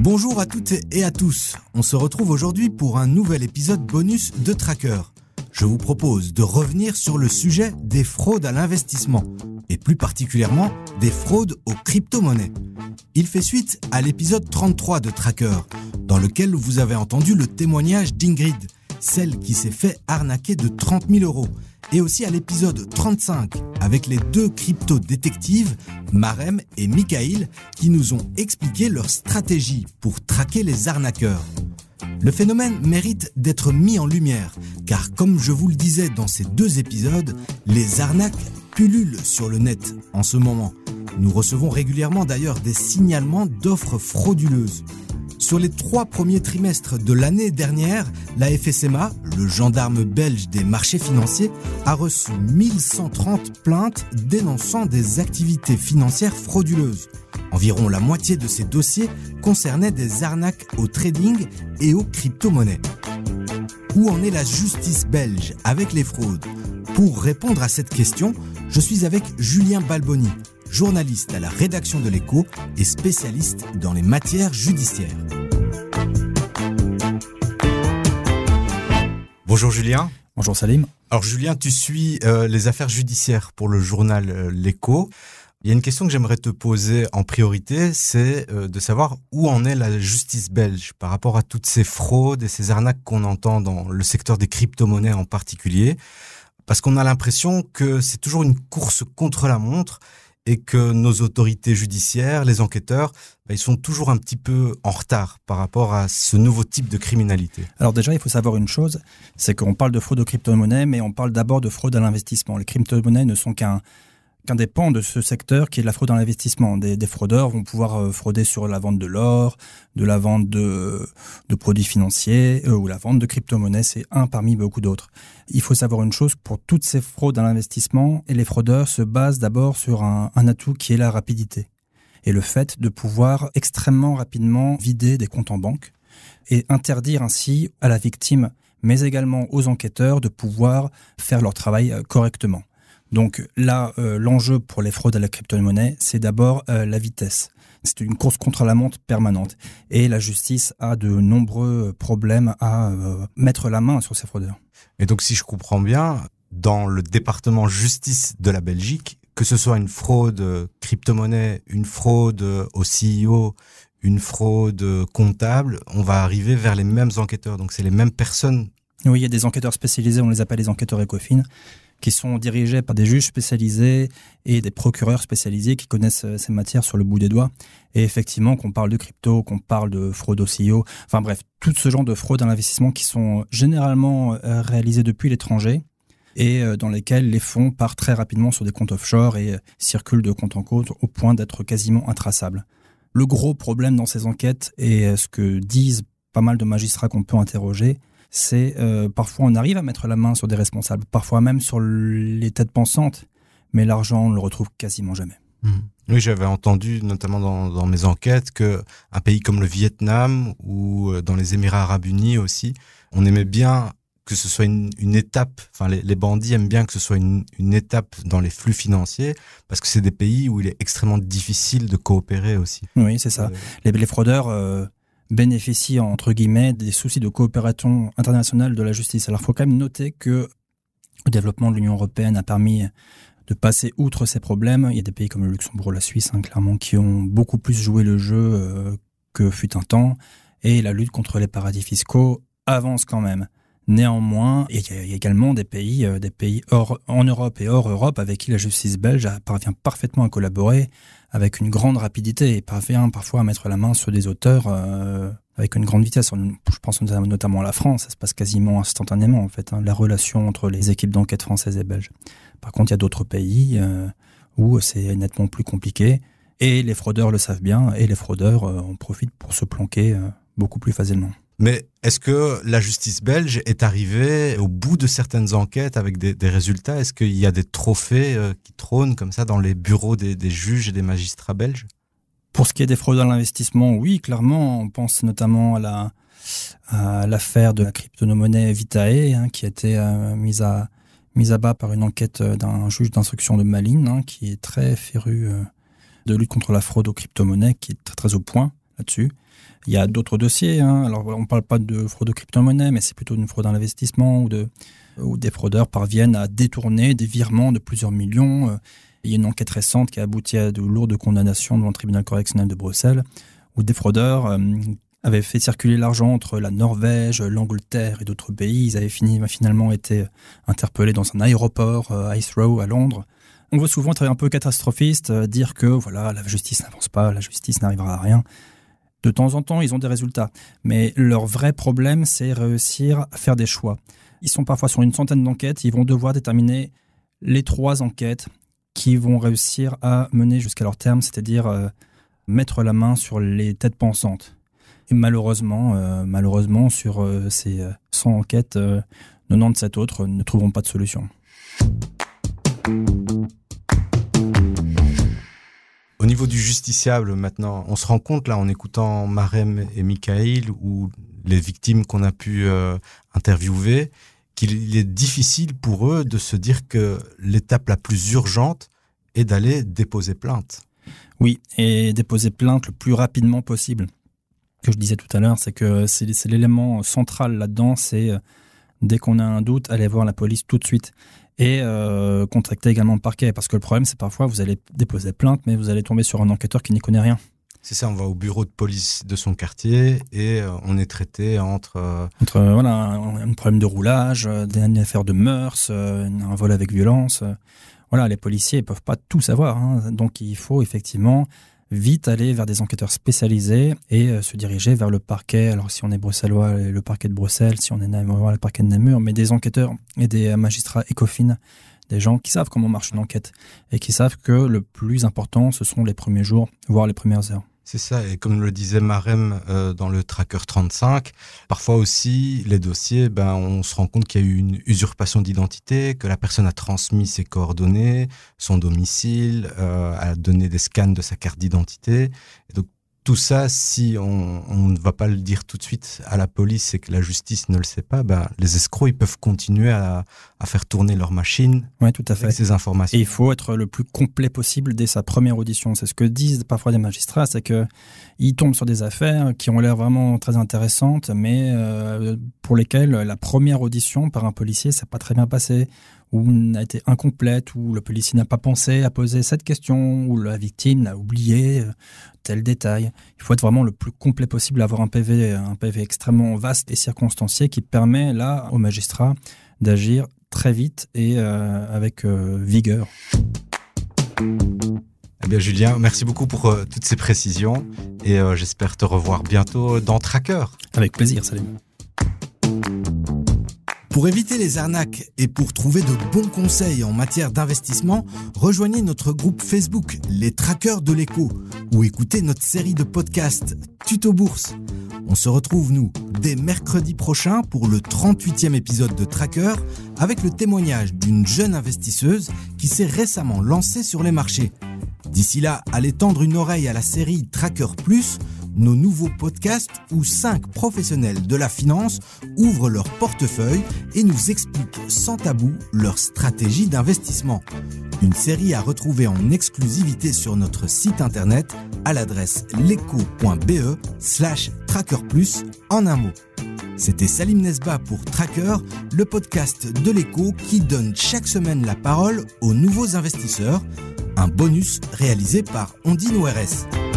Bonjour à toutes et à tous. On se retrouve aujourd'hui pour un nouvel épisode bonus de Tracker. Je vous propose de revenir sur le sujet des fraudes à l'investissement et plus particulièrement des fraudes aux crypto-monnaies. Il fait suite à l'épisode 33 de Tracker dans lequel vous avez entendu le témoignage d'Ingrid, celle qui s'est fait arnaquer de 30 000 euros et aussi à l'épisode 35 avec les deux crypto-détectives, Marem et Mikhail, qui nous ont expliqué leur stratégie pour traquer les arnaqueurs. Le phénomène mérite d'être mis en lumière, car comme je vous le disais dans ces deux épisodes, les arnaques pullulent sur le net en ce moment. Nous recevons régulièrement d'ailleurs des signalements d'offres frauduleuses. Sur les trois premiers trimestres de l'année dernière, la FSMA, le gendarme belge des marchés financiers, a reçu 1130 plaintes dénonçant des activités financières frauduleuses. Environ la moitié de ces dossiers concernaient des arnaques au trading et aux crypto-monnaies. Où en est la justice belge avec les fraudes? Pour répondre à cette question, je suis avec Julien Balboni, journaliste à la rédaction de l'écho et spécialiste dans les matières judiciaires. Bonjour Julien. Bonjour Salim. Alors Julien, tu suis euh, les affaires judiciaires pour le journal euh, L'écho. Il y a une question que j'aimerais te poser en priorité, c'est euh, de savoir où en est la justice belge par rapport à toutes ces fraudes et ces arnaques qu'on entend dans le secteur des crypto-monnaies en particulier. Parce qu'on a l'impression que c'est toujours une course contre la montre et que nos autorités judiciaires, les enquêteurs, bah, ils sont toujours un petit peu en retard par rapport à ce nouveau type de criminalité. Alors déjà, il faut savoir une chose, c'est qu'on parle de fraude aux crypto-monnaies, mais on parle d'abord de fraude à l'investissement. Les crypto-monnaies ne sont qu'un qu'un dépend de ce secteur qui est la fraude à l'investissement. Des, fraudeurs vont pouvoir euh, frauder sur la vente de l'or, de la vente de, produits financiers euh, ou la vente de crypto-monnaies. C'est un parmi beaucoup d'autres. Il faut savoir une chose, pour toutes ces fraudes à l'investissement, les fraudeurs se basent d'abord sur un, un atout qui est la rapidité et le fait de pouvoir extrêmement rapidement vider des comptes en banque et interdire ainsi à la victime mais également aux enquêteurs de pouvoir faire leur travail euh, correctement. Donc là, euh, l'enjeu pour les fraudes à la crypto-monnaie, c'est d'abord euh, la vitesse. C'est une course contre la montre permanente. Et la justice a de nombreux problèmes à euh, mettre la main sur ces fraudeurs. Et donc, si je comprends bien, dans le département justice de la Belgique, que ce soit une fraude crypto-monnaie, une fraude au CEO, une fraude comptable, on va arriver vers les mêmes enquêteurs. Donc, c'est les mêmes personnes. Oui, il y a des enquêteurs spécialisés, on les appelle les enquêteurs ECOFIN qui sont dirigés par des juges spécialisés et des procureurs spécialisés qui connaissent euh, ces matières sur le bout des doigts. Et effectivement, qu'on parle de crypto, qu'on parle de fraude au CEO, enfin bref, tout ce genre de fraude à l'investissement qui sont généralement euh, réalisés depuis l'étranger et euh, dans lesquels les fonds partent très rapidement sur des comptes offshore et circulent de compte en compte au point d'être quasiment intraçables. Le gros problème dans ces enquêtes et ce que disent pas mal de magistrats qu'on peut interroger, c'est euh, parfois on arrive à mettre la main sur des responsables, parfois même sur les têtes pensantes, mais l'argent on le retrouve quasiment jamais. Mmh. Oui, j'avais entendu notamment dans, dans, mes enquêtes que un pays comme le Vietnam ou euh, dans les Émirats Arabes Unis aussi, on aimait bien que ce soit une, une étape. Enfin, les, les, bandits aiment bien que ce soit une, une étape dans les flux financiers parce que c'est des pays où il est extrêmement difficile de coopérer aussi. Oui, c'est ça. Euh... Les, les, fraudeurs. Euh bénéficient entre guillemets des soucis de coopération internationale de la justice. Alors il faut quand même noter que le développement de l'Union européenne a permis de passer outre ces problèmes. Il y a des pays comme le Luxembourg ou la Suisse, hein, clairement, qui ont beaucoup plus joué le jeu euh, que fut un temps. Et la lutte contre les paradis fiscaux avance quand même. Néanmoins, il y a également des pays, euh, des pays en Europe et hors Europe avec qui la justice belge parvient parfaitement à collaborer avec une grande rapidité et parvient parfois à mettre la main sur des auteurs euh, avec une grande vitesse. Je pense notamment à la France, ça se passe quasiment instantanément en fait, hein, la relation entre les équipes d'enquête françaises et belges. Par contre, il y a d'autres pays euh, où c'est nettement plus compliqué et les fraudeurs le savent bien et les fraudeurs en profitent pour se planquer beaucoup plus facilement. Mais est-ce que la justice belge est arrivée au bout de certaines enquêtes avec des, résultats? Est-ce qu'il y a des trophées euh, qui trônent comme ça dans les bureaux des, juges et des magistrats belges? Pour ce qui est des fraudes à l'investissement, oui, clairement. On pense notamment à la à l'affaire de la crypto-monnaie Vitae, hein, qui a été euh, mise à bas par une enquête d'un juge d'instruction de Malines, hein, qui est très féru euh, de lutte contre la fraude aux crypto-monnaies qui est très au point là-dessus. Il y a d'autres dossiers. Hein. Alors, on ne parle pas de fraude aux crypto-monnaies, mais c'est plutôt une fraude à l'investissement ou, où des fraudeurs parviennent à détourner des virements de plusieurs millions. Il y a une enquête récente qui a abouti à de lourdes condamnations devant le tribunal correctionnel de Bruxelles, où des fraudeurs euh, avaient fait circuler l'argent entre la Norvège, l'Angleterre et d'autres pays. Ils avaient fini, finalement été interpellés dans un aéroport, euh, Heathrow, à Londres. On voit souvent être un peu catastrophiste, euh, dire que voilà, la justice n'avance pas, la justice n'arrivera à rien. De temps en temps, ils ont des résultats. Mais leur vrai problème, c'est réussir à faire des choix. Ils sont parfois sur une centaine d'enquêtes, ils vont devoir déterminer les trois enquêtes qui vont réussir à mener jusqu'à leur terme, c'est-à-dire euh, mettre la main sur les têtes pensantes. Et malheureusement, euh, malheureusement sur euh, ces 100 enquêtes, 97 autres ne trouveront pas de solution. Au niveau du justiciable, maintenant, on se rend compte, là, en écoutant Marem et Michael, ou les victimes qu'on a pu euh, interviewer, qu'il est difficile pour eux de se dire que l'étape la plus urgente est d'aller déposer plainte. Oui, et déposer plainte le plus rapidement possible. Ce que je disais tout à l'heure, c'est que c'est l'élément central là-dedans, c'est euh, dès qu'on a un doute, aller voir la police tout de suite et euh, contacter également le parquet. Parce que le problème, c'est parfois vous allez déposer plainte, mais vous allez tomber sur un enquêteur qui n'y connaît rien. C'est ça, on va au bureau de police de son quartier et euh, on est traité entre... Euh, entre, voilà, un, problème de roulage, une affaire de mœurs, un vol avec violence. Voilà, les policiers ne peuvent pas tout savoir. Hein. donc il faut effectivement vite aller vers des enquêteurs spécialisés et euh, se diriger vers le parquet. Alors si on est bruxellois, le parquet de Bruxelles, si on est namurois, le parquet de Namur, mais des enquêteurs et des magistrats écofines, des gens qui savent comment marche une enquête et qui savent que le plus important, ce sont les premiers jours, voire les premières heures. C'est ça, et comme le disait Marem euh, dans le Tracker 35, parfois aussi, les dossiers, ben, on se rend compte qu'il y a eu une usurpation d'identité, que la personne a transmis ses coordonnées, son domicile, euh, a donné des scans de sa carte d'identité. Donc tout ça, si on, ne va pas le dire tout de suite à la police et que la justice ne le sait pas, ben, les escrocs ils peuvent continuer à, faire tourner leur machine ouais, tout à fait. avec ces informations. Et il faut être le plus complet possible dès sa première audition. C'est ce que disent parfois des magistrats, c'est que ils tombent sur des affaires qui ont l'air vraiment très intéressantes, mais euh, pour lesquelles la première audition par un policier s'est pas très bien passé ou n'a été incomplète, ou le policier n'a pas pensé à poser cette question, ou la victime n'a oublié euh, tel détail. Il faut être vraiment le plus complet possible, avoir un PV, un PV extrêmement vaste et circonstancié qui permet là au magistrat d'agir très vite et euh, avec euh, vigueur. Eh bien Julien, merci beaucoup pour toutes ces précisions et j'espère te revoir bientôt dans Tracker. Avec plaisir, salut. Pour éviter les arnaques et pour trouver de bons conseils en matière d'investissement, rejoignez notre groupe Facebook Les Traqueurs de l'écho ou écoutez notre série de podcasts Tuto Bourse. On se retrouve, nous, dès mercredi prochain pour le 38e épisode de Tracker avec le témoignage d'une jeune investisseuse qui s'est récemment lancée sur les marchés. D'ici là, allez tendre une oreille à la série Tracker Plus nos nouveaux podcasts où cinq professionnels de la finance ouvrent leur portefeuille et nous expliquent sans tabou leur stratégie d'investissement. Une série à retrouver en exclusivité sur notre site internet à l'adresse leco.be slash trackerplus en un mot. C'était Salim Nesba pour Tracker, le podcast de l'écho qui donne chaque semaine la parole aux nouveaux investisseurs, un bonus réalisé par Ondine ORS.